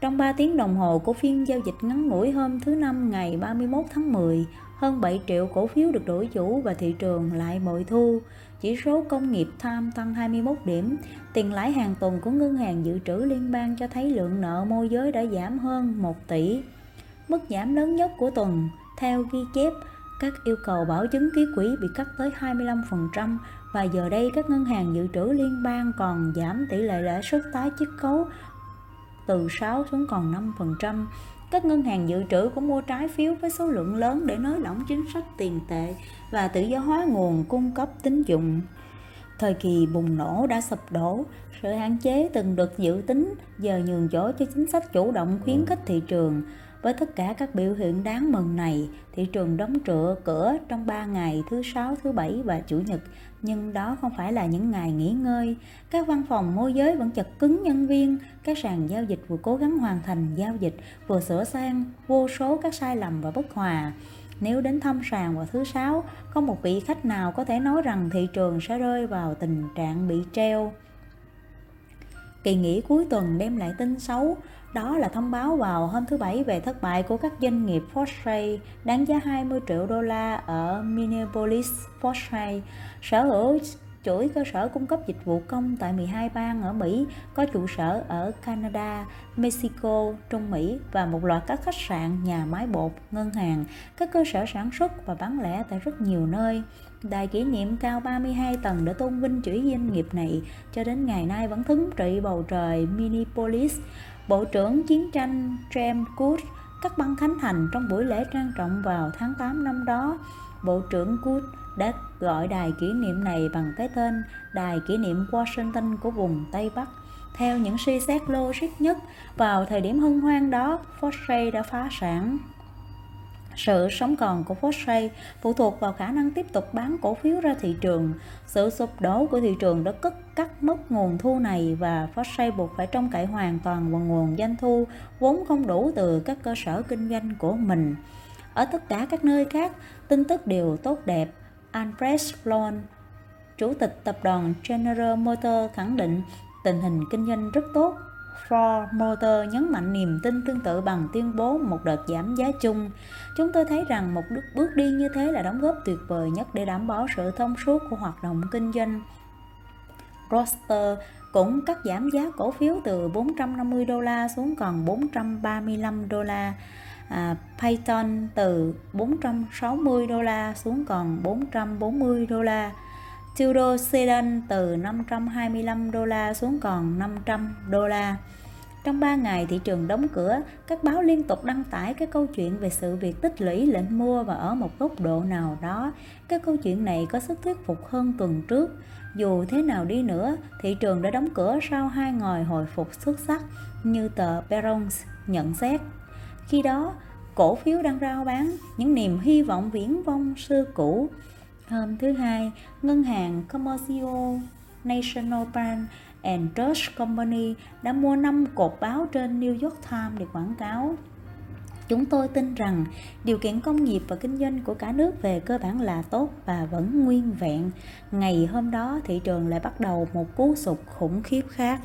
Speaker 1: Trong 3 tiếng đồng hồ của phiên giao dịch ngắn ngủi hôm thứ Năm ngày 31 tháng 10, hơn 7 triệu cổ phiếu được đổi chủ và thị trường lại bội thu. Chỉ số công nghiệp tham tăng 21 điểm. Tiền lãi hàng tuần của Ngân hàng Dự trữ Liên bang cho thấy lượng nợ môi giới đã giảm hơn 1 tỷ. Mức giảm lớn nhất của tuần, theo ghi chép, các yêu cầu bảo chứng ký quỹ bị cắt tới 25% và giờ đây các ngân hàng dự trữ liên bang còn giảm tỷ lệ lãi suất tái chiết khấu từ 6 xuống còn 5%. Các ngân hàng dự trữ cũng mua trái phiếu với số lượng lớn để nới lỏng chính sách tiền tệ và tự do hóa nguồn cung cấp tín dụng. Thời kỳ bùng nổ đã sụp đổ, sự hạn chế từng được dự tính giờ nhường chỗ cho chính sách chủ động khuyến khích thị trường. Với tất cả các biểu hiện đáng mừng này, thị trường đóng trựa cửa trong 3 ngày thứ sáu, thứ bảy và chủ nhật nhưng đó không phải là những ngày nghỉ ngơi. Các văn phòng môi giới vẫn chật cứng nhân viên, các sàn giao dịch vừa cố gắng hoàn thành giao dịch, vừa sửa sang vô số các sai lầm và bất hòa. Nếu đến thăm sàn vào thứ sáu, không một vị khách nào có thể nói rằng thị trường sẽ rơi vào tình trạng bị treo. Kỳ nghỉ cuối tuần đem lại tin xấu, đó là thông báo vào hôm thứ Bảy về thất bại của các doanh nghiệp Fortray, đáng giá 20 triệu đô la ở Minneapolis, Fortray sở hữu chuỗi cơ sở cung cấp dịch vụ công tại 12 bang ở Mỹ, có trụ sở ở Canada, Mexico, Trung Mỹ và một loạt các khách sạn, nhà máy bột, ngân hàng, các cơ sở sản xuất và bán lẻ tại rất nhiều nơi. Đài kỷ niệm cao 32 tầng để tôn vinh chuỗi doanh nghiệp này cho đến ngày nay vẫn thống trị bầu trời Minneapolis. Bộ trưởng chiến tranh James Good cắt băng khánh thành trong buổi lễ trang trọng vào tháng 8 năm đó. Bộ trưởng Good đã gọi đài kỷ niệm này bằng cái tên Đài kỷ niệm Washington của vùng Tây Bắc. Theo những suy xét logic nhất, vào thời điểm hân hoan đó, Fosray đã phá sản. Sự sống còn của Fosray phụ thuộc vào khả năng tiếp tục bán cổ phiếu ra thị trường. Sự sụp đổ của thị trường đã cất cắt mất nguồn thu này và Fosray buộc phải trông cậy hoàn toàn vào nguồn doanh thu vốn không đủ từ các cơ sở kinh doanh của mình. Ở tất cả các nơi khác, tin tức đều tốt đẹp. Alfred Sloan, chủ tịch tập đoàn General Motors khẳng định tình hình kinh doanh rất tốt. Ford Motor nhấn mạnh niềm tin tương tự bằng tuyên bố một đợt giảm giá chung. Chúng tôi thấy rằng một bước đi như thế là đóng góp tuyệt vời nhất để đảm bảo sự thông suốt của hoạt động kinh doanh. Roster cũng cắt giảm giá cổ phiếu từ 450 đô la xuống còn 435 đô la. À, Python từ 460 đô la xuống còn 440 đô la. Tudor Sedan từ 525 đô la xuống còn 500 đô la. Trong 3 ngày thị trường đóng cửa, các báo liên tục đăng tải các câu chuyện về sự việc tích lũy lệnh mua và ở một góc độ nào đó, các câu chuyện này có sức thuyết phục hơn tuần trước. Dù thế nào đi nữa, thị trường đã đóng cửa sau hai ngày hồi phục xuất sắc như tờ Barron's nhận xét. Khi đó, cổ phiếu đang rao bán những niềm hy vọng viễn vông xưa cũ. Hôm thứ hai, ngân hàng Commercio National Bank and Trust Company đã mua 5 cột báo trên New York Times để quảng cáo. Chúng tôi tin rằng điều kiện công nghiệp và kinh doanh của cả nước về cơ bản là tốt và vẫn nguyên vẹn. Ngày hôm đó thị trường lại bắt đầu một cú sụt khủng khiếp khác.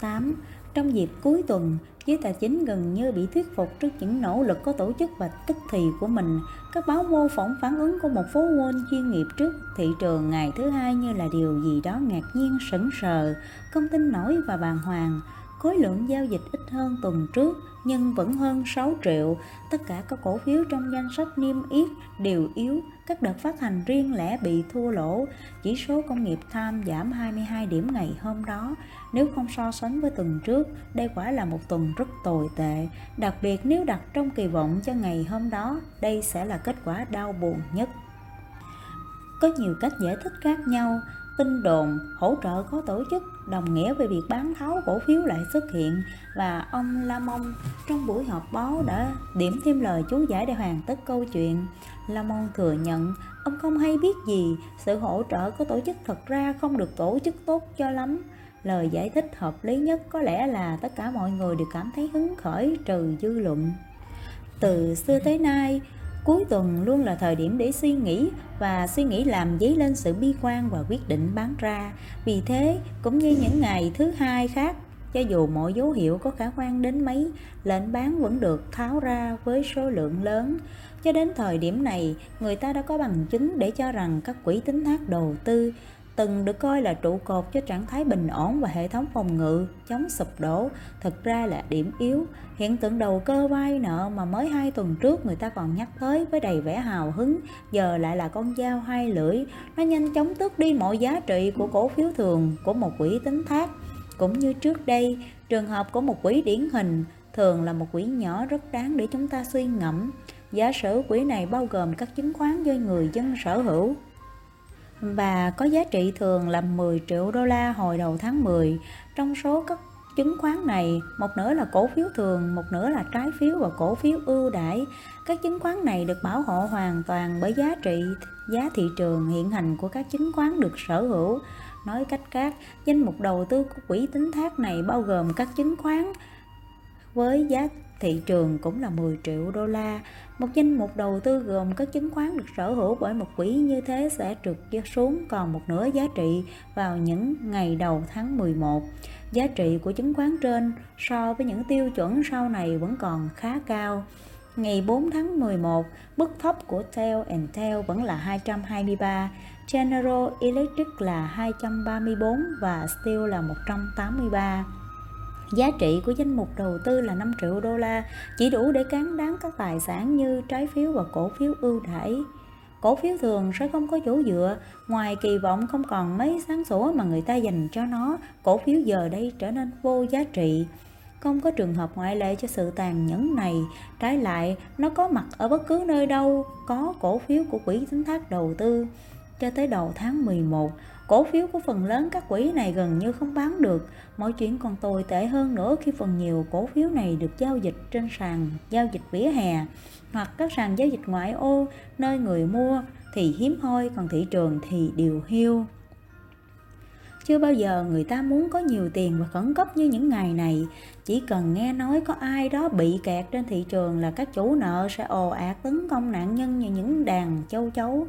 Speaker 1: 8. Trong dịp cuối tuần, giới tài chính gần như bị thuyết phục trước những nỗ lực có tổ chức và tức thì của mình. Các báo mô phỏng phản ứng của một phố Wall chuyên nghiệp trước thị trường ngày thứ hai như là điều gì đó ngạc nhiên sững sờ, không tin nổi và bàng hoàng. Khối lượng giao dịch ít hơn tuần trước nhưng vẫn hơn 6 triệu. Tất cả các cổ phiếu trong danh sách niêm yết đều yếu, các đợt phát hành riêng lẻ bị thua lỗ. Chỉ số công nghiệp tham giảm 22 điểm ngày hôm đó. Nếu không so sánh với tuần trước, đây quả là một tuần rất tồi tệ. Đặc biệt nếu đặt trong kỳ vọng cho ngày hôm đó, đây sẽ là kết quả đau buồn nhất. Có nhiều cách giải thích khác nhau, tin đồn hỗ trợ có tổ chức đồng nghĩa về việc bán tháo cổ phiếu lại xuất hiện và ông Lamont trong buổi họp báo đã điểm thêm lời chú giải để hoàn tất câu chuyện. Lamont thừa nhận ông không hay biết gì, sự hỗ trợ có tổ chức thật ra không được tổ chức tốt cho lắm. Lời giải thích hợp lý nhất có lẽ là tất cả mọi người đều cảm thấy hứng khởi trừ dư luận. Từ xưa tới nay, Cuối tuần luôn là thời điểm để suy nghĩ và suy nghĩ làm dấy lên sự bi quan và quyết định bán ra. Vì thế, cũng như những ngày thứ hai khác, cho dù mọi dấu hiệu có khả quan đến mấy, lệnh bán vẫn được tháo ra với số lượng lớn. Cho đến thời điểm này, người ta đã có bằng chứng để cho rằng các quỹ tính thác đầu tư từng được coi là trụ cột cho trạng thái bình ổn và hệ thống phòng ngự, chống sụp đổ. Thực ra là điểm yếu. Hiện tượng đầu cơ vay nợ mà mới hai tuần trước người ta còn nhắc tới với đầy vẻ hào hứng, giờ lại là con dao hai lưỡi. Nó nhanh chóng tước đi mọi giá trị của cổ phiếu thường, của một quỹ tính thác. Cũng như trước đây, trường hợp của một quỹ điển hình thường là một quỹ nhỏ rất đáng để chúng ta suy ngẫm. Giả sử quỹ này bao gồm các chứng khoán do người dân sở hữu và có giá trị thường là 10 triệu đô la hồi đầu tháng 10. Trong số các chứng khoán này, một nửa là cổ phiếu thường, một nửa là trái phiếu và cổ phiếu ưu đãi. Các chứng khoán này được bảo hộ hoàn toàn bởi giá trị, giá thị trường hiện hành của các chứng khoán được sở hữu. Nói cách khác, danh mục đầu tư của quỹ tính thác này bao gồm các chứng khoán với giá thị trường cũng là 10 triệu đô la. Một danh mục đầu tư gồm các chứng khoán được sở hữu bởi một quỹ như thế sẽ trượt xuống còn một nửa giá trị vào những ngày đầu tháng 11. Giá trị của chứng khoán trên so với những tiêu chuẩn sau này vẫn còn khá cao. Ngày 4 tháng 11, mức thấp của Tail and Tail vẫn là 223, General Electric là 234 và Steel là 183. Giá trị của danh mục đầu tư là 5 triệu đô la, chỉ đủ để cán đáng các tài sản như trái phiếu và cổ phiếu ưu đãi. Cổ phiếu thường sẽ không có chỗ dựa, ngoài kỳ vọng không còn mấy sáng sủa mà người ta dành cho nó, cổ phiếu giờ đây trở nên vô giá trị. Không có trường hợp ngoại lệ cho sự tàn nhẫn này, trái lại nó có mặt ở bất cứ nơi đâu có cổ phiếu của quỹ tính thác đầu tư. Cho tới đầu tháng 11, Cổ phiếu của phần lớn các quỹ này gần như không bán được. Mọi chuyện còn tồi tệ hơn nữa khi phần nhiều cổ phiếu này được giao dịch trên sàn giao dịch vỉa hè hoặc các sàn giao dịch ngoại ô, nơi người mua thì hiếm hoi, còn thị trường thì điều hiu. Chưa bao giờ người ta muốn có nhiều tiền và khẩn cấp như những ngày này. Chỉ cần nghe nói có ai đó bị kẹt trên thị trường là các chủ nợ sẽ ồ ạt tấn công nạn nhân như những đàn châu chấu.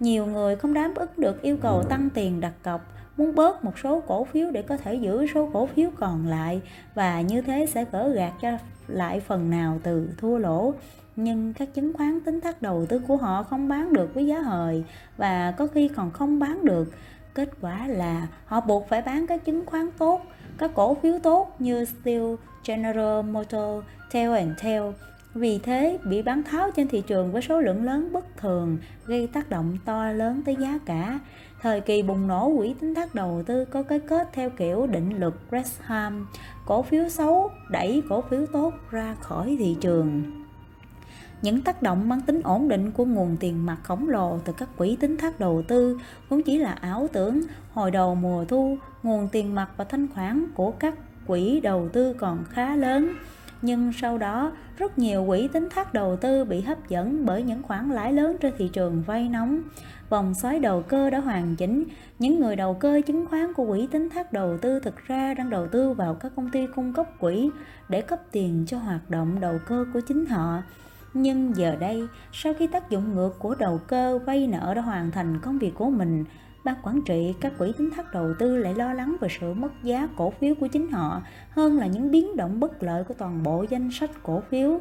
Speaker 1: Nhiều người không đáp ứng được yêu cầu tăng tiền đặt cọc, muốn bớt một số cổ phiếu để có thể giữ số cổ phiếu còn lại và như thế sẽ gỡ gạt cho lại phần nào từ thua lỗ. Nhưng các chứng khoán tính thác đầu tư của họ không bán được với giá hời và có khi còn không bán được. Kết quả là họ buộc phải bán các chứng khoán tốt các cổ phiếu tốt như Steel, General Motor, and Tel vì thế, bị bán tháo trên thị trường với số lượng lớn bất thường, gây tác động to lớn tới giá cả. Thời kỳ bùng nổ quỹ tính thác đầu tư có cái kết theo kiểu định luật Gresham, cổ phiếu xấu đẩy cổ phiếu tốt ra khỏi thị trường. Những tác động mang tính ổn định của nguồn tiền mặt khổng lồ từ các quỹ tính thác đầu tư cũng chỉ là ảo tưởng. Hồi đầu mùa thu, nguồn tiền mặt và thanh khoản của các quỹ đầu tư còn khá lớn nhưng sau đó, rất nhiều quỹ tính thác đầu tư bị hấp dẫn bởi những khoản lãi lớn trên thị trường vay nóng. Vòng xoáy đầu cơ đã hoàn chỉnh. Những người đầu cơ chứng khoán của quỹ tính thác đầu tư thực ra đang đầu tư vào các công ty cung cấp quỹ để cấp tiền cho hoạt động đầu cơ của chính họ. Nhưng giờ đây, sau khi tác dụng ngược của đầu cơ vay nợ đã hoàn thành công việc của mình ban quản trị, các quỹ tín thác đầu tư lại lo lắng về sự mất giá cổ phiếu của chính họ hơn là những biến động bất lợi của toàn bộ danh sách cổ phiếu.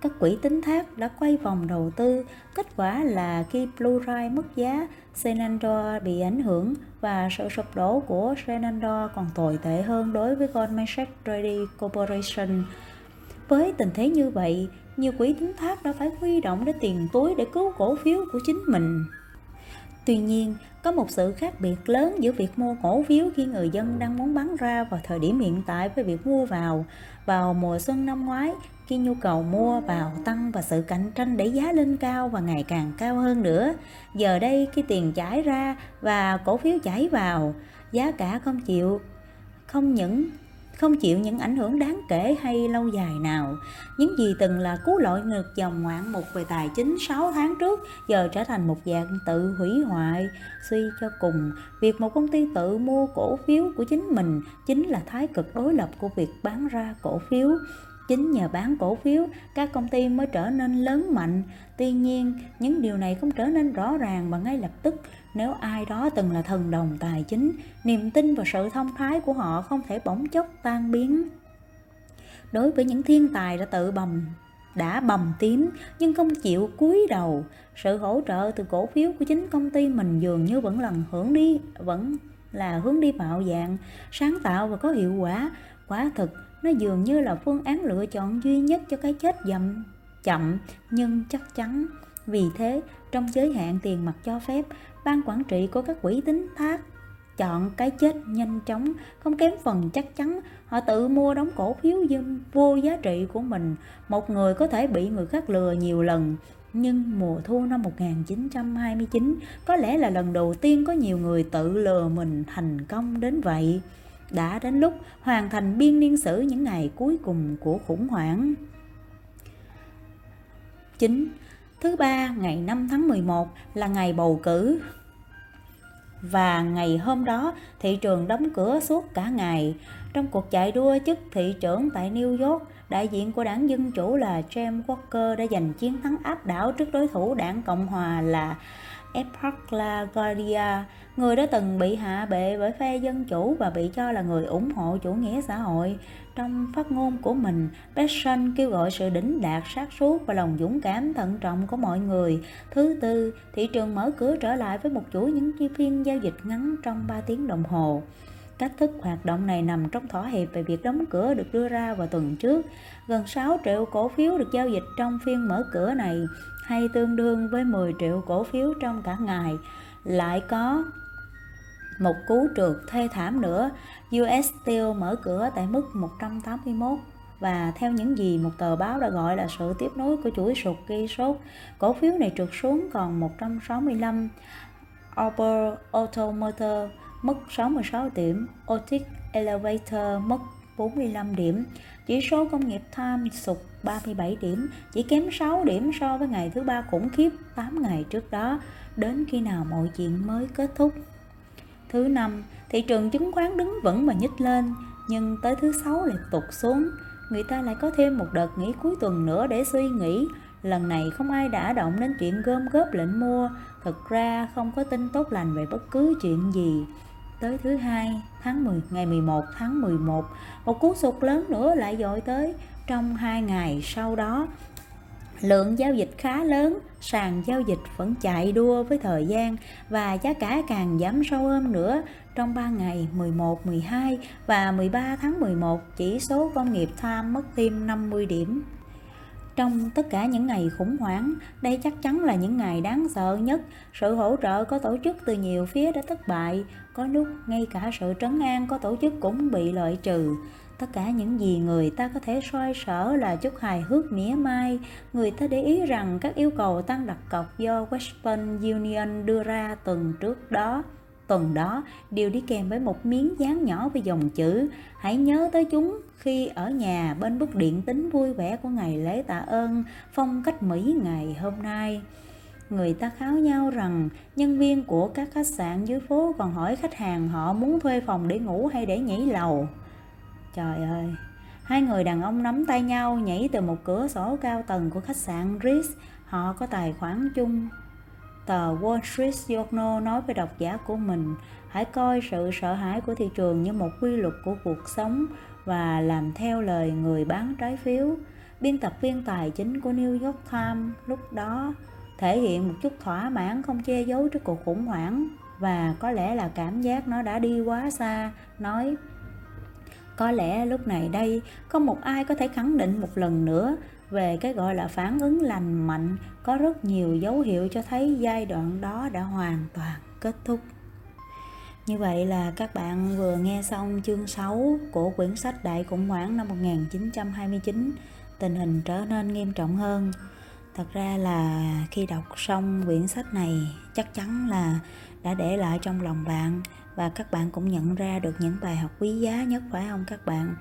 Speaker 1: Các quỹ tín thác đã quay vòng đầu tư, kết quả là khi blue ray mất giá Senandor bị ảnh hưởng và sự sụp đổ của Senandor còn tồi tệ hơn đối với Goldman Sachs Trading Corporation. Với tình thế như vậy, nhiều quỹ tín thác đã phải huy động để tiền túi để cứu cổ phiếu của chính mình. Tuy nhiên, có một sự khác biệt lớn giữa việc mua cổ phiếu khi người dân đang muốn bán ra vào thời điểm hiện tại với việc mua vào vào mùa xuân năm ngoái khi nhu cầu mua vào tăng và sự cạnh tranh đẩy giá lên cao và ngày càng cao hơn nữa. Giờ đây khi tiền chảy ra và cổ phiếu chảy vào, giá cả không chịu không những không chịu những ảnh hưởng đáng kể hay lâu dài nào. Những gì từng là cú lội ngược dòng ngoạn mục về tài chính 6 tháng trước giờ trở thành một dạng tự hủy hoại. Suy cho cùng, việc một công ty tự mua cổ phiếu của chính mình chính là thái cực đối lập của việc bán ra cổ phiếu. Chính nhờ bán cổ phiếu, các công ty mới trở nên lớn mạnh. Tuy nhiên, những điều này không trở nên rõ ràng và ngay lập tức nếu ai đó từng là thần đồng tài chính, niềm tin và sự thông thái của họ không thể bỗng chốc tan biến. Đối với những thiên tài đã tự bầm đã bầm tím nhưng không chịu cúi đầu sự hỗ trợ từ cổ phiếu của chính công ty mình dường như vẫn lần hưởng đi vẫn là hướng đi mạo dạng sáng tạo và có hiệu quả quả thực nó dường như là phương án lựa chọn duy nhất cho cái chết dậm chậm nhưng chắc chắn vì thế trong giới hạn tiền mặt cho phép, ban quản trị của các quỹ tính thác chọn cái chết nhanh chóng, không kém phần chắc chắn họ tự mua đóng cổ phiếu vô giá trị của mình một người có thể bị người khác lừa nhiều lần, nhưng mùa thu năm 1929 có lẽ là lần đầu tiên có nhiều người tự lừa mình thành công đến vậy đã đến lúc hoàn thành biên niên sử những ngày cuối cùng của khủng hoảng. 9. Thứ ba, ngày 5 tháng 11 là ngày bầu cử. Và ngày hôm đó, thị trường đóng cửa suốt cả ngày. Trong cuộc chạy đua chức thị trưởng tại New York, đại diện của đảng Dân Chủ là James Walker đã giành chiến thắng áp đảo trước đối thủ đảng Cộng Hòa là Epoch LaGuardia, người đã từng bị hạ bệ bởi phe Dân Chủ và bị cho là người ủng hộ chủ nghĩa xã hội. Trong phát ngôn của mình, Besson kêu gọi sự đỉnh đạt sát suốt và lòng dũng cảm thận trọng của mọi người. Thứ tư, thị trường mở cửa trở lại với một chuỗi những chi phiên giao dịch ngắn trong 3 tiếng đồng hồ. Cách thức hoạt động này nằm trong thỏa hiệp về việc đóng cửa được đưa ra vào tuần trước. Gần 6 triệu cổ phiếu được giao dịch trong phiên mở cửa này, hay tương đương với 10 triệu cổ phiếu trong cả ngày. Lại có một cú trượt thê thảm nữa, US Steel mở cửa tại mức 181 và theo những gì một tờ báo đã gọi là sự tiếp nối của chuỗi sụt gây sốt, cổ phiếu này trượt xuống còn 165. Auburn Automotor mất 66 điểm, Otis Elevator mất 45 điểm, chỉ số công nghiệp Time sụt 37 điểm, chỉ kém 6 điểm so với ngày thứ ba khủng khiếp 8 ngày trước đó, đến khi nào mọi chuyện mới kết thúc. Thứ năm, thị trường chứng khoán đứng vững và nhích lên, nhưng tới thứ sáu lại tụt xuống. Người ta lại có thêm một đợt nghỉ cuối tuần nữa để suy nghĩ. lần này không ai đã động đến chuyện gom góp lệnh mua thực ra không có tin tốt lành về bất cứ chuyện gì tới thứ hai tháng 10 ngày 11 tháng 11 một cú sụt lớn nữa lại dội tới trong hai ngày sau đó lượng giao dịch khá lớn sàn giao dịch vẫn chạy đua với thời gian và giá cả càng giảm sâu hơn nữa trong 3 ngày 11, 12 và 13 tháng 11 chỉ số công nghiệp tham mất thêm 50 điểm trong tất cả những ngày khủng hoảng, đây chắc chắn là những ngày đáng sợ nhất. Sự hỗ trợ có tổ chức từ nhiều phía đã thất bại, có lúc ngay cả sự trấn an có tổ chức cũng bị loại trừ. Tất cả những gì người ta có thể soi sở là chút hài hước mỉa mai. Người ta để ý rằng các yêu cầu tăng đặt cọc do Western Union đưa ra tuần trước đó, tuần đó đều đi kèm với một miếng dán nhỏ với dòng chữ hãy nhớ tới chúng khi ở nhà bên bức điện tính vui vẻ của ngày lễ tạ ơn, phong cách Mỹ ngày hôm nay. Người ta kháo nhau rằng nhân viên của các khách sạn dưới phố còn hỏi khách hàng họ muốn thuê phòng để ngủ hay để nhảy lầu. Trời ơi, hai người đàn ông nắm tay nhau nhảy từ một cửa sổ cao tầng của khách sạn Ritz. Họ có tài khoản chung Tờ Wall Street Journal nói với độc giả của mình, hãy coi sự sợ hãi của thị trường như một quy luật của cuộc sống và làm theo lời người bán trái phiếu. Biên tập viên tài chính của New York Times lúc đó thể hiện một chút thỏa mãn không che giấu trước cuộc khủng hoảng và có lẽ là cảm giác nó đã đi quá xa, nói có lẽ lúc này đây không một ai có thể khẳng định một lần nữa về cái gọi là phản ứng lành mạnh có rất nhiều dấu hiệu cho thấy giai đoạn đó đã hoàn toàn kết thúc. Như vậy là các bạn vừa nghe xong chương 6 của quyển sách Đại khủng hoảng năm 1929, tình hình trở nên nghiêm trọng hơn. Thật ra là khi đọc xong quyển sách này chắc chắn là đã để lại trong lòng bạn và các bạn cũng nhận ra được những bài học quý giá nhất, phải không các bạn?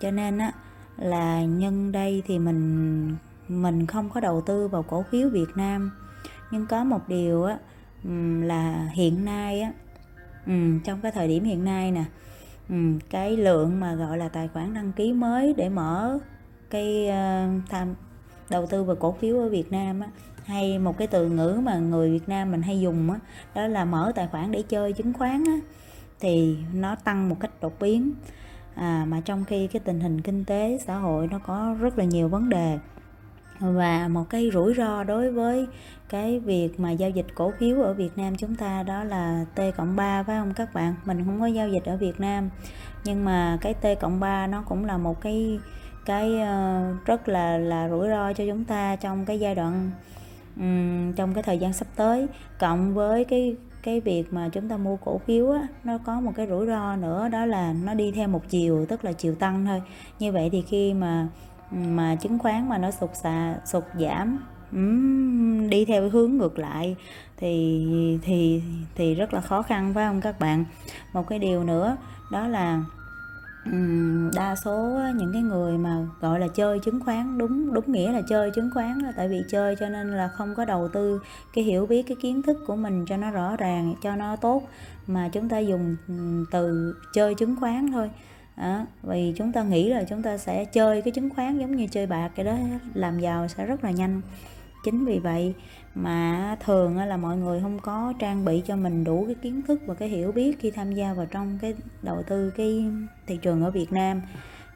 Speaker 1: Cho nên á, là nhân đây thì mình mình không có đầu tư vào cổ phiếu Việt Nam nhưng có một điều á là hiện nay á trong cái thời điểm hiện nay nè cái lượng mà gọi là tài khoản đăng ký mới để mở cái ờ, tham, đầu tư vào cổ phiếu ở Việt Nam á hay một cái từ ngữ mà người Việt Nam mình hay dùng á đó là mở tài khoản để chơi chứng khoán á thì nó tăng một cách đột biến. À, mà trong khi cái tình hình kinh tế xã hội nó có rất là nhiều vấn đề và một cái rủi ro đối với cái việc mà giao dịch cổ phiếu ở Việt Nam chúng ta đó là T cộng 3 phải không các bạn? Mình không có giao dịch ở Việt Nam nhưng mà cái T cộng 3 nó cũng là một cái cái ờ, rất là là rủi ro cho chúng ta trong cái giai đoạn um, trong cái thời gian sắp tới cộng với cái cái việc mà chúng ta mua cổ phiếu á, nó có một cái rủi ro nữa đó là nó đi theo một chiều tức là chiều tăng thôi. Như vậy thì khi mà mà chứng khoán mà nó sụt xà sụt giảm um, đi theo hướng ngược lại thì thì thì rất là khó khăn phải không các bạn? Một cái điều nữa đó là đa số những cái người mà gọi là chơi chứng khoán đúng đúng nghĩa là chơi chứng khoán là tại vì chơi cho nên là không có đầu tư cái hiểu biết cái kiến thức của mình cho nó rõ ràng cho nó tốt mà chúng ta dùng từ chơi chứng khoán thôi. À, vì chúng ta nghĩ là chúng ta sẽ chơi cái chứng khoán giống như chơi bạc cái đó làm giàu sẽ rất là nhanh. Chính vì vậy mà thường là mọi người không có trang bị cho mình đủ cái kiến thức và cái hiểu biết khi tham gia vào trong cái đầu tư cái thị trường ở Việt Nam.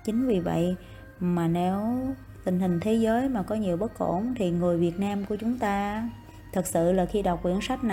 Speaker 1: Chính vì vậy mà nếu tình hình thế giới mà có nhiều bất ổn thì người Việt Nam của chúng ta thật sự là khi đọc quyển sách này